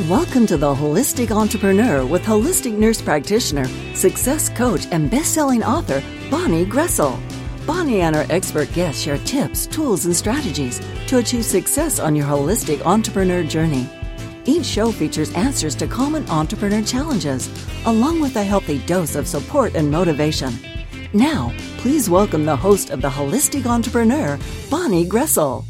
Welcome to the Holistic Entrepreneur with holistic nurse practitioner, success coach, and best-selling author Bonnie Groessl. Bonnie and her expert guests share tips, tools, and strategies to achieve success on your holistic entrepreneur journey. Each show features answers to common entrepreneur challenges, along with a healthy dose of support and motivation. Now, please welcome the host of the Holistic Entrepreneur, Bonnie Groessl.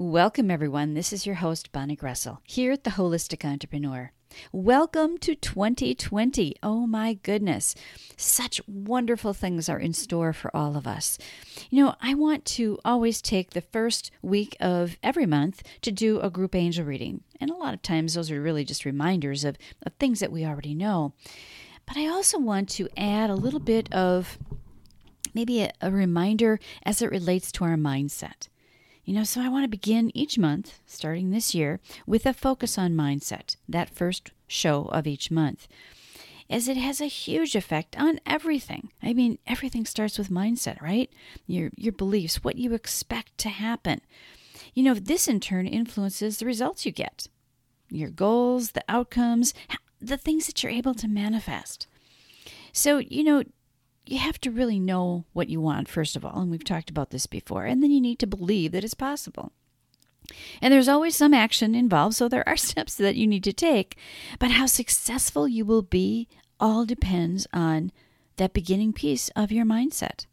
Welcome, everyone. This is your host, Bonnie Groessl, here at the Holistic Entrepreneur. Welcome to 2020. Oh my goodness. Such wonderful things are in store for all of us. You know, I want to always take the first week of every month to do a group angel reading. And a lot of times those are really just reminders of, of things that we already know. But I also want to add a little bit of maybe a, a reminder as it relates to our mindset. You know, so I want to begin each month, starting this year, with a focus on mindset, that first show of each month, as it has a huge effect on everything. I mean, everything starts with mindset, right? Your your beliefs, what you expect to happen. You know, this in turn influences the results you get. Your goals, the outcomes, the things that you're able to manifest. So, you know, you have to really know what you want, first of all, and we've talked about this before, and then you need to believe that it's possible. And there's always some action involved, so there are steps that you need to take. But how successful you will be all depends on that beginning piece of your mindset.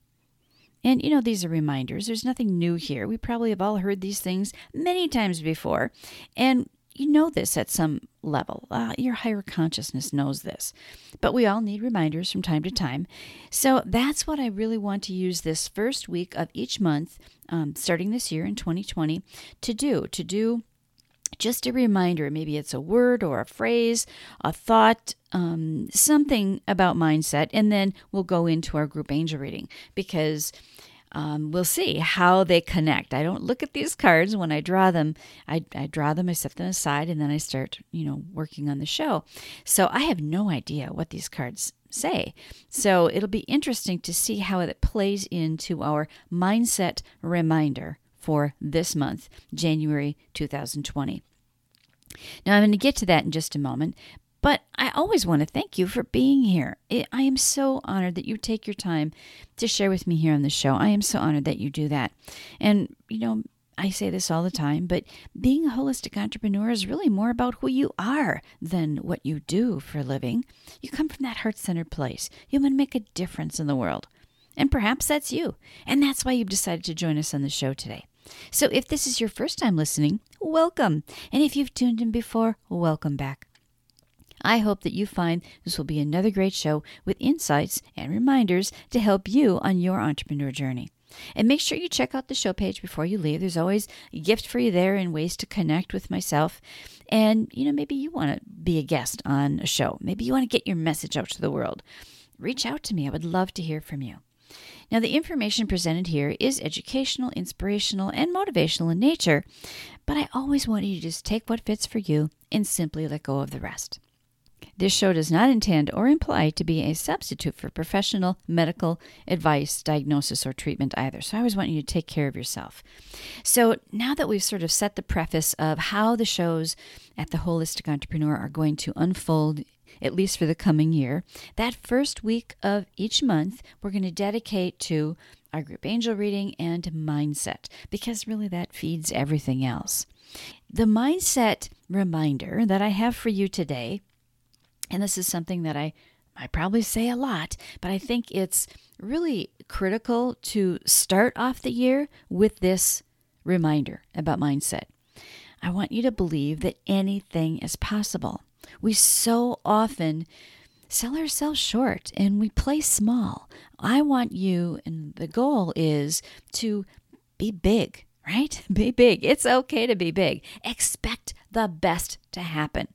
And you know, these are reminders. There's nothing new here. We probably have all heard these things many times before. And you know this at some level. Uh, your higher consciousness knows this. But we all need reminders from time to time. So that's what I really want to use this first week of each month, um, starting this year in 2020, to do. To do just a reminder. Maybe it's a word or a phrase, a thought, um, something about mindset. And then we'll go into our group angel reading because um, we'll see how they connect. I don't look at these cards when I draw them. I, I draw them, I set them aside, and then I start, you know, working on the show. So I have no idea what these cards say. So it'll be interesting to see how it plays into our mindset reminder for this month, January 2020. Now, I'm going to get to that in just a moment, but I always want to thank you for being here. I am so honored that you take your time to share with me here on the show. I am so honored that you do that. And, you know, I say this all the time, but being a holistic entrepreneur is really more about who you are than what you do for a living. You come from that heart centered place. You want to make a difference in the world. And perhaps that's you. And that's why you've decided to join us on the show today. So if this is your first time listening, welcome. And if you've tuned in before, welcome back. I hope that you find this will be another great show with insights and reminders to help you on your entrepreneur journey. And make sure you check out the show page before you leave. There's always a gift for you there and ways to connect with myself. And, you know, maybe you want to be a guest on a show. Maybe you want to get your message out to the world. Reach out to me. I would love to hear from you. Now, the information presented here is educational, inspirational, and motivational in nature, but I always want you to just take what fits for you and simply let go of the rest. This show does not intend or imply to be a substitute for professional medical advice, diagnosis, or treatment either. So I always want you to take care of yourself. So now that we've sort of set the preface of how the shows at the Holistic Entrepreneur are going to unfold at least for the coming year. That first week of each month, we're going to dedicate to our group angel reading and mindset because really that feeds everything else. The mindset reminder that I have for you today and this is something that I I probably say a lot, but I think it's really critical to start off the year with this reminder about mindset. I want you to believe that anything is possible. We so often sell ourselves short and we play small. I want you, and the goal is to be big, right? Be big. It's okay to be big. Expect the best to happen.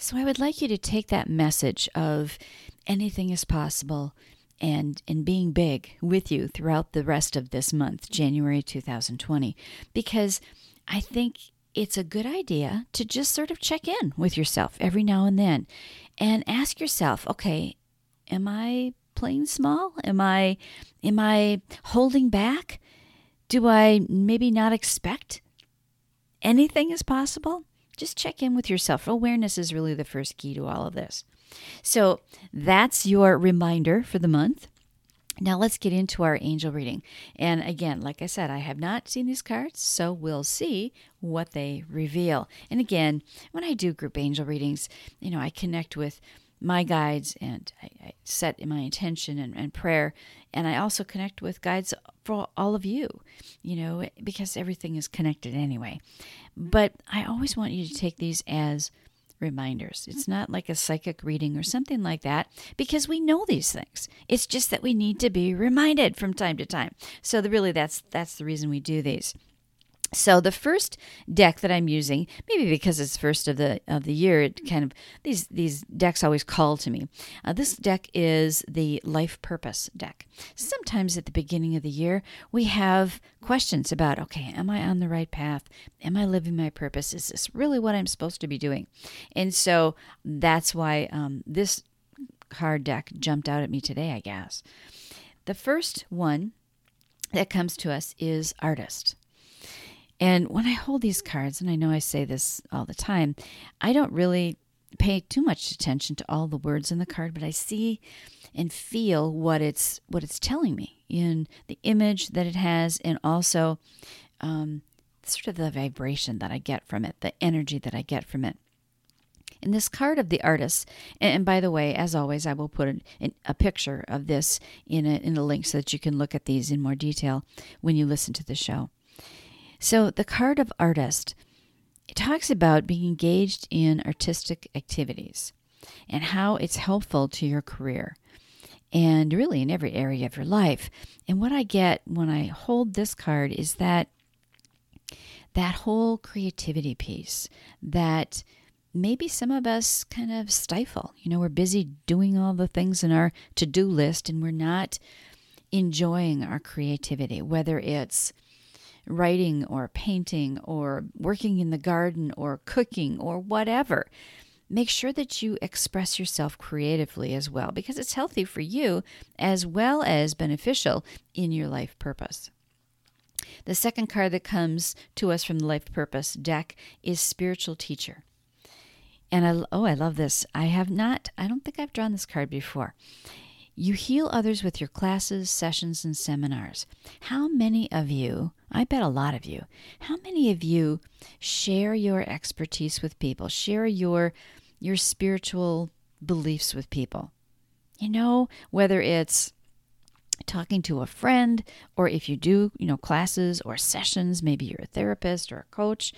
So I would like you to take that message of anything is possible and and being big with you throughout the rest of this month, January 2020, because I think it's a good idea to just sort of check in with yourself every now and then and ask yourself, okay, am I playing small? Am I am I holding back? Do I maybe not expect anything is possible? Just check in with yourself. Awareness is really the first key to all of this. So that's your reminder for the month. Now let's get into our angel reading. And again, like I said, I have not seen these cards, so we'll see what they reveal. And again, when I do group angel readings, you know, I connect with my guides and I, I set my intention and, and prayer. And I also connect with guides for all of you, you know, because everything is connected anyway. But I always want you to take these as reminders. It's not like a psychic reading or something like that because we know these things. It's just that we need to be reminded from time to time. So the, really that's that's the reason we do these. So the first deck that I'm using, maybe because it's first of the of the year, it kind of these these decks always call to me. Uh, this deck is the Life Purpose deck. Sometimes at the beginning of the year, we have questions about, okay, am I on the right path? Am I living my purpose? Is this really what I'm supposed to be doing? And so that's why um, this card deck jumped out at me today, I guess. The first one that comes to us is artist. And when I hold these cards, and I know I say this all the time, I don't really pay too much attention to all the words in the card, but I see and feel what it's what it's telling me in the image that it has, and also um, sort of the vibration that I get from it, the energy that I get from it. In this card of the artist, and, by the way, as always, I will put a, a picture of this in a, in a link so that you can look at these in more detail when you listen to the show. So, the card of artist it talks about being engaged in artistic activities and how it's helpful to your career and really in every area of your life. And what I get when I hold this card is that that whole creativity piece that maybe some of us kind of stifle. You know, we're busy doing all the things in our to do list and we're not enjoying our creativity, whether it's writing or painting or working in the garden or cooking or whatever. Make sure that you express yourself creatively as well because it's healthy for you as well as beneficial in your life purpose. The second card that comes to us from the Life Purpose deck is Spiritual Teacher. And I oh, I love this. I have not I don't think I've drawn this card before. You heal others with your classes, sessions, and seminars. How many of you, I bet a lot of you, how many of you share your expertise with people, share your, your spiritual beliefs with people? You know, whether it's talking to a friend or if you do, you know, classes or sessions, maybe you're a therapist or a coach,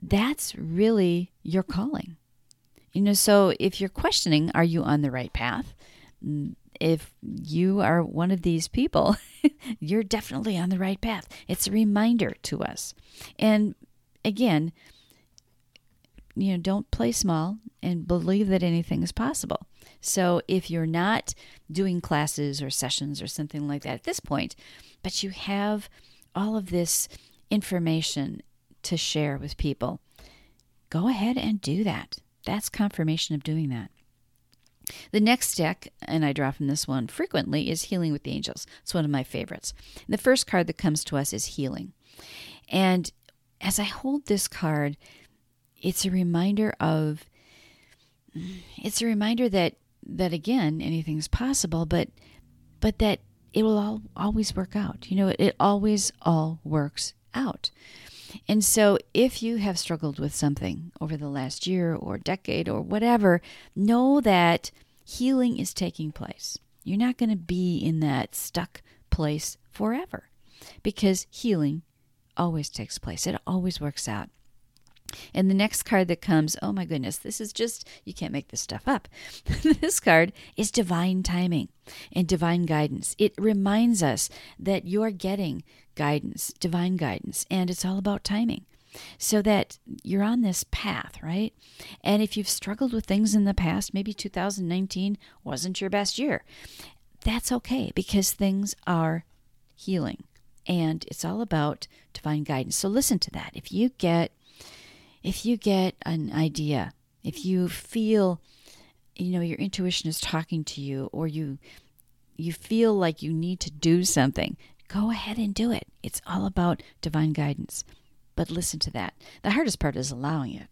that's really your calling. You know, so if you're questioning, are you on the right path? If you are one of these people, you're definitely on the right path. It's a reminder to us. And again, you know, don't play small and believe that anything is possible. So if you're not doing classes or sessions or something like that at this point, but you have all of this information to share with people, go ahead and do that. That's confirmation of doing that. The next deck, and I draw from this one frequently, is Healing with the Angels. It's one of my favorites. And the first card that comes to us is Healing. And as I hold this card, it's a reminder of it's a reminder that that again anything's possible but but that it will all, always work out you know it, it always all works out and so, if you have struggled with something over the last year or decade or whatever, know that healing is taking place. You're not going to be in that stuck place forever because healing always takes place, it always works out. And the next card that comes, oh my goodness, this is just, you can't make this stuff up. this card is divine timing and divine guidance. It reminds us that you're getting guidance, divine guidance, and it's all about timing. So that you're on this path, right? And if you've struggled with things in the past, maybe 2019 wasn't your best year, that's okay because things are healing and it's all about divine guidance. So listen to that. If you get if you get an idea, if you feel you know your intuition is talking to you or you you feel like you need to do something, go ahead and do it. It's all about divine guidance. but listen to that. The hardest part is allowing it.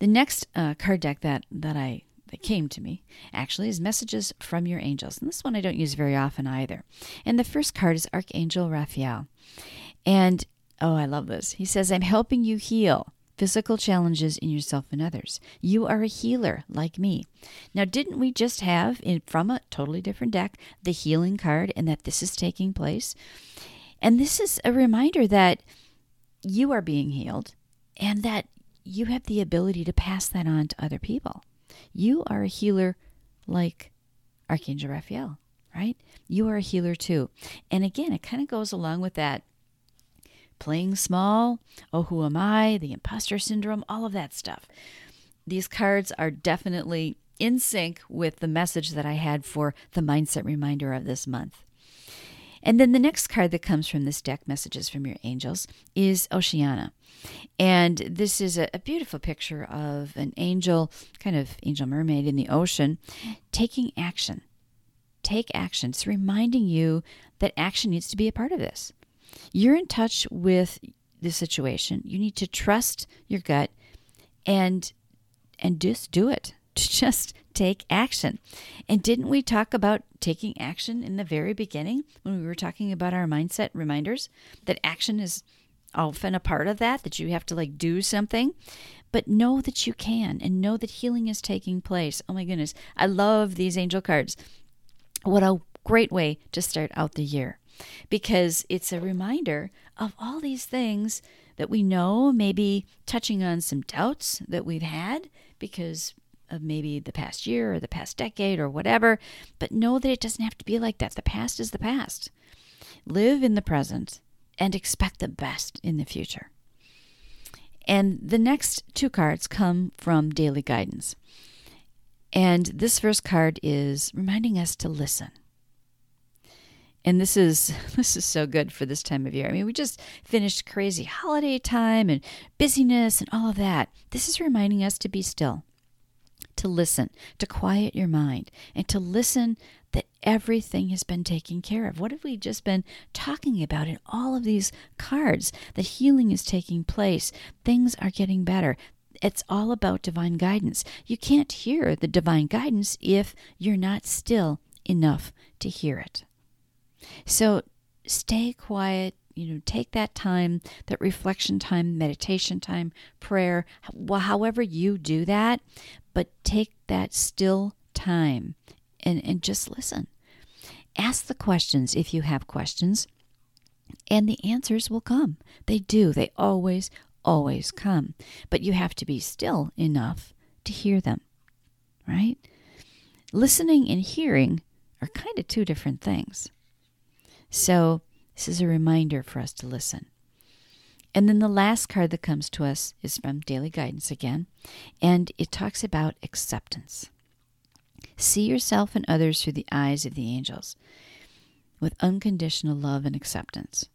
The next uh, card deck that, that I that came to me actually is messages from your angels. And this one I don't use very often either. And the first card is Archangel Raphael. And oh, I love this. He says, I'm helping you heal physical challenges in yourself and others. You are a healer like me. Now, didn't we just have in from a totally different deck the healing card and that this is taking place? And this is a reminder that you are being healed and that you have the ability to pass that on to other people. You are a healer like Archangel Raphael, right? You are a healer too. And again, it kind of goes along with that playing small, oh, who am I, the imposter syndrome, all of that stuff. These cards are definitely in sync with the message that I had for the mindset reminder of this month. And then the next card that comes from this deck, Messages from Your Angels, is Oceana. And this is a, a, beautiful picture of an angel, kind of angel mermaid in the ocean, taking action. Take action. It's reminding you that action needs to be a part of this. You're in touch with the situation. You need to trust your gut and and just do it. Just take action. And didn't we talk about taking action in the very beginning when we were talking about our mindset reminders? That action is often a part of that, that you have to like do something. But know that you can and know that healing is taking place. Oh my goodness. I love these angel cards. What a great way to start out the year because it's a reminder of all these things that we know, maybe touching on some doubts that we've had because of maybe the past year or the past decade or whatever, but know that it doesn't have to be like that. The past is the past. Live in the present and expect the best in the future. And the next two cards come from daily guidance. And this first card is reminding us to listen. And this is this is so good for this time of year. I mean, we just finished crazy holiday time and busyness and all of that. This is reminding us to be still, to listen, to quiet your mind, and to listen that everything has been taken care of. What have we just been talking about in all of these cards? That healing is taking place, things are getting better. It's all about divine guidance. You can't hear the divine guidance if you're not still enough to hear it. So stay quiet, you know, take that time, that reflection time, meditation time, prayer, however you do that, but take that still time and, and just listen. Ask the questions if you have questions, and the answers will come. They do, they always, always come. But you have to be still enough to hear them, right? Listening and hearing are kind of two different things. So, this is a reminder for us to listen. And then the last card that comes to us is from Daily Guidance again, and it talks about acceptance. See yourself and others through the eyes of the angels with unconditional love and acceptance.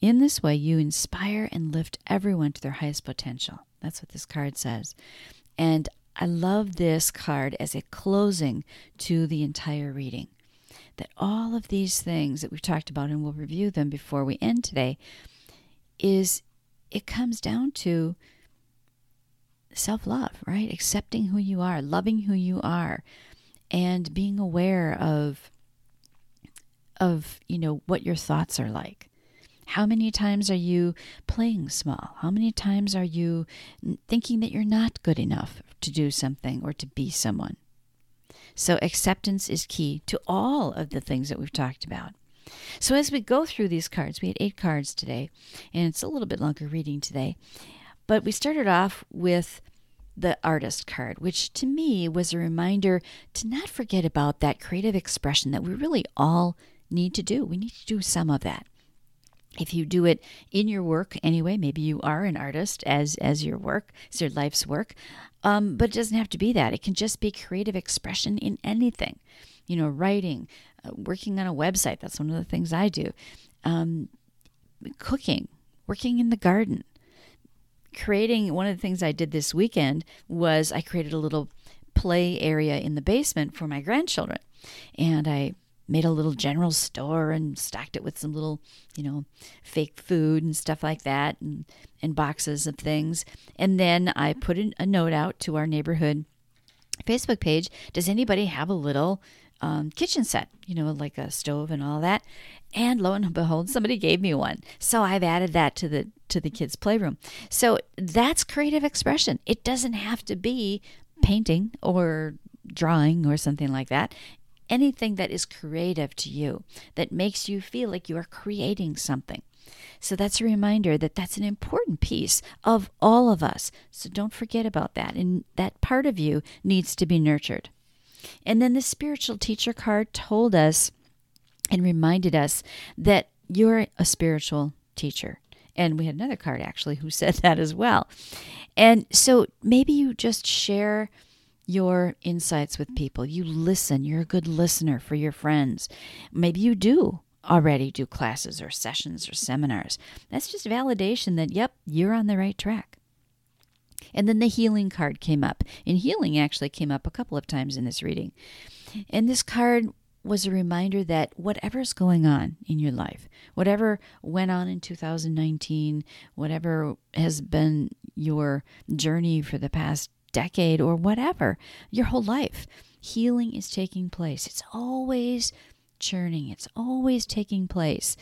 In this way, you inspire and lift everyone to their highest potential. That's what this card says. And I love this card as a closing to the entire reading that all of these things that we've talked about, and we'll review them before we end today, is it comes down to self love, right? Accepting who you are, loving who you are, and being aware of of you know what your thoughts are like. How many times are you playing small? How many times are you thinking that you're not good enough to do something or to be someone so, acceptance is key to all of the things that we've talked about. So, as we go through these cards, we had eight cards today, and it's a little bit longer reading today. But we started off with the artist card, which to me was a reminder to not forget about that creative expression that we really all need to do. We need to do some of that if you do it in your work anyway maybe you are an artist as as your work as your life's work um, but it doesn't have to be that. It can just be creative expression in anything you know writing uh, working on a website. That's one of the things i do. Um, cooking working in the garden creating one of the things i did this weekend was i created a little play area in the basement for my grandchildren. And i made a little general store and stocked it with some little, you know, fake food and stuff like that and, and boxes of things. And then I put a note out to our neighborhood Facebook page. Does anybody have a little um, kitchen set, you know, like a stove and all that? And lo and behold, somebody gave me one. So I've added that to the to the kids' playroom. So that's creative expression. It doesn't have to be painting or drawing or something like that anything that is creative to you, that makes you feel like you are creating something. So that's a reminder that that's an important piece of all of us. So don't forget about that. And that part of you needs to be nurtured. And then the spiritual teacher card told us and reminded us that you're a spiritual teacher. And we had another card actually who said that as well. And so maybe you just share your insights with people. You listen. You're a good listener for your friends. Maybe you do already do classes or sessions or seminars. That's just validation that, yep, you're on the right track. And then the healing card came up. And healing actually came up a couple of times in this reading. And this card was a reminder that whatever's going on in your life, whatever went on in 2019, whatever has been your journey for the past decade or whatever, your whole life. Healing is taking place. It's always churning, it's always taking place.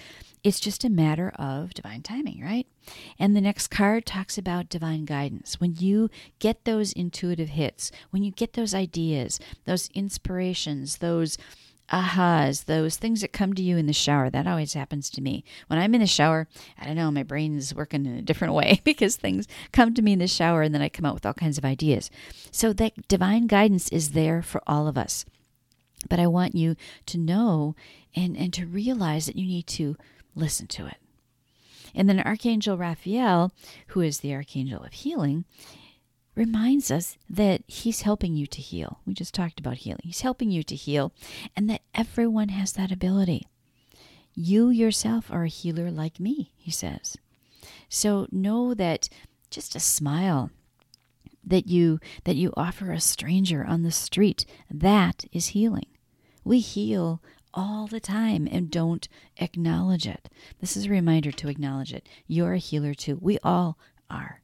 It's just a matter of divine timing, right? And the next card talks about divine guidance. When you get those intuitive hits, when you get those ideas, those inspirations, those ahas, those things that come to you in the shower. That always happens to me. When I'm in the shower, I don't know, my brain is working in a different way because things come to me in the shower and then I come out with all kinds of ideas. So that divine guidance is there for all of us. But I want you to know and, and to realize that you need to listen to it. And then Archangel Raphael, who is the Archangel of Healing, reminds us that He's helping you to heal. We just talked about healing. He's helping you to heal, and that everyone has that ability. You yourself are a healer like me, he says. So know that just a smile that you that you offer a stranger on the street, that is healing. We heal all the time and don't acknowledge it. This is a reminder to acknowledge it. You're a healer too. We all are.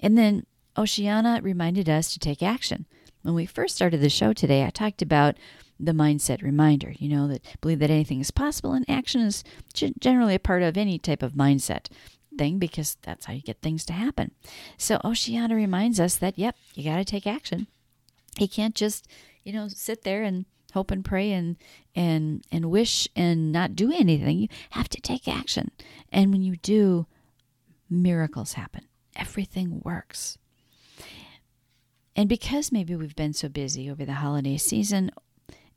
And then Oceana reminded us to take action. When we first started the show today, I talked about the mindset reminder, you know, that believe that anything is possible and action is generally a part of any type of mindset thing because that's how you get things to happen. So Oceana reminds us that, yep, you got to take action. You can't just, you know, sit there and hope and pray and and and wish and not do anything. You have to take action. And when you do, miracles happen. Everything works. And because maybe we've been so busy over the holiday season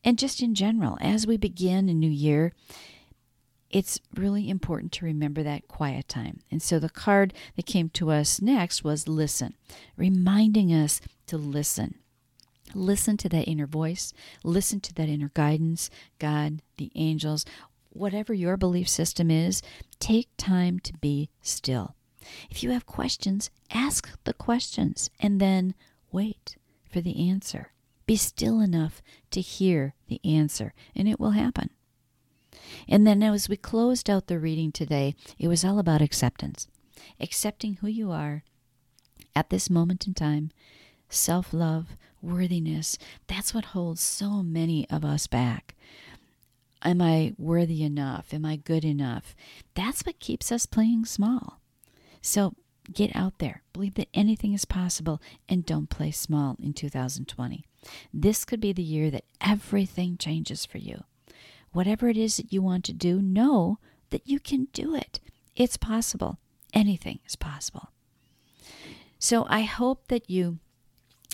and just in general, as we begin a new year, it's really important to remember that quiet time. And so the card that came to us next was listen, reminding us to listen. Listen to that inner voice, listen to that inner guidance, God, the angels, whatever your belief system is, take time to be still. If you have questions, ask the questions and then Wait for the answer. Be still enough to hear the answer, and it will happen. And then, as we closed out the reading today, it was all about acceptance accepting who you are at this moment in time, self love, worthiness. That's what holds so many of us back. Am I worthy enough? Am I good enough? That's what keeps us playing small. So Get out there. Believe that anything is possible and don't play small in 2020. This could be the year that everything changes for you. Whatever it is that you want to do, know that you can do it. It's possible. Anything is possible. So I hope that you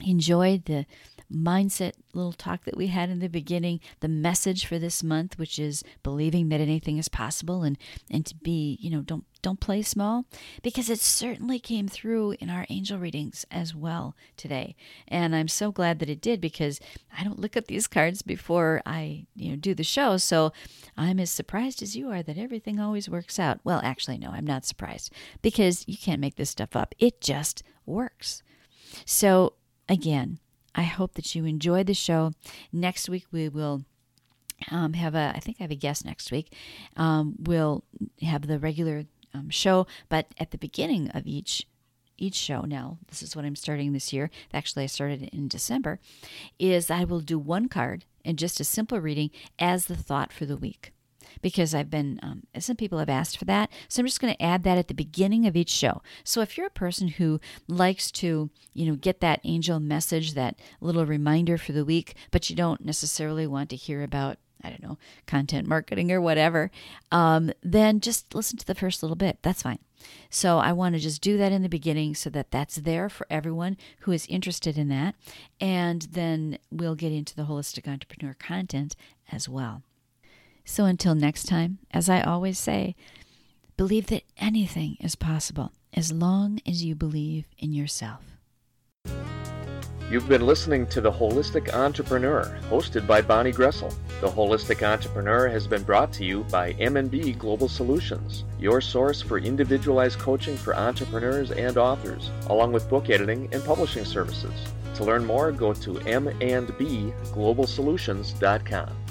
enjoyed the mindset little talk that we had in the beginning, the message for this month, which is believing that anything is possible and, and to be, you know, don't don't play small because it certainly came through in our angel readings as well today. And I'm so glad that it did because I don't look at these cards before I, you know, do the show. So I'm as surprised as you are that everything always works out. Well, actually no, I'm not surprised because you can't make this stuff up. It just works. So again, I hope that you enjoyed the show. Next week, we will um, have a I think I have a guest next week. Um, we'll have the regular um, show, but at the beginning of each each show now this is what i'm starting this year actually i started in december is i will do one card and just a simple reading as the thought for the week because I've been, um, some people have asked for that. So I'm just going to add that at the beginning of each show. So if you're a person who likes to, you know, get that angel message, that little reminder for the week, but you don't necessarily want to hear about I don't know, content marketing or whatever, um, then just listen to the first little bit. That's fine. So I want to just do that in the beginning so that that's there for everyone who is interested in that. And then we'll get into the holistic entrepreneur content as well. So until next time, as I always say, believe that anything is possible as long as you believe in yourself. You've been listening to The Holistic Entrepreneur, hosted by Bonnie Groessl. The Holistic Entrepreneur has been brought to you by M&B Global Solutions, your source for individualized coaching for entrepreneurs and authors, along with book editing and publishing services. To learn more, go to m&bglobalsolutions.com.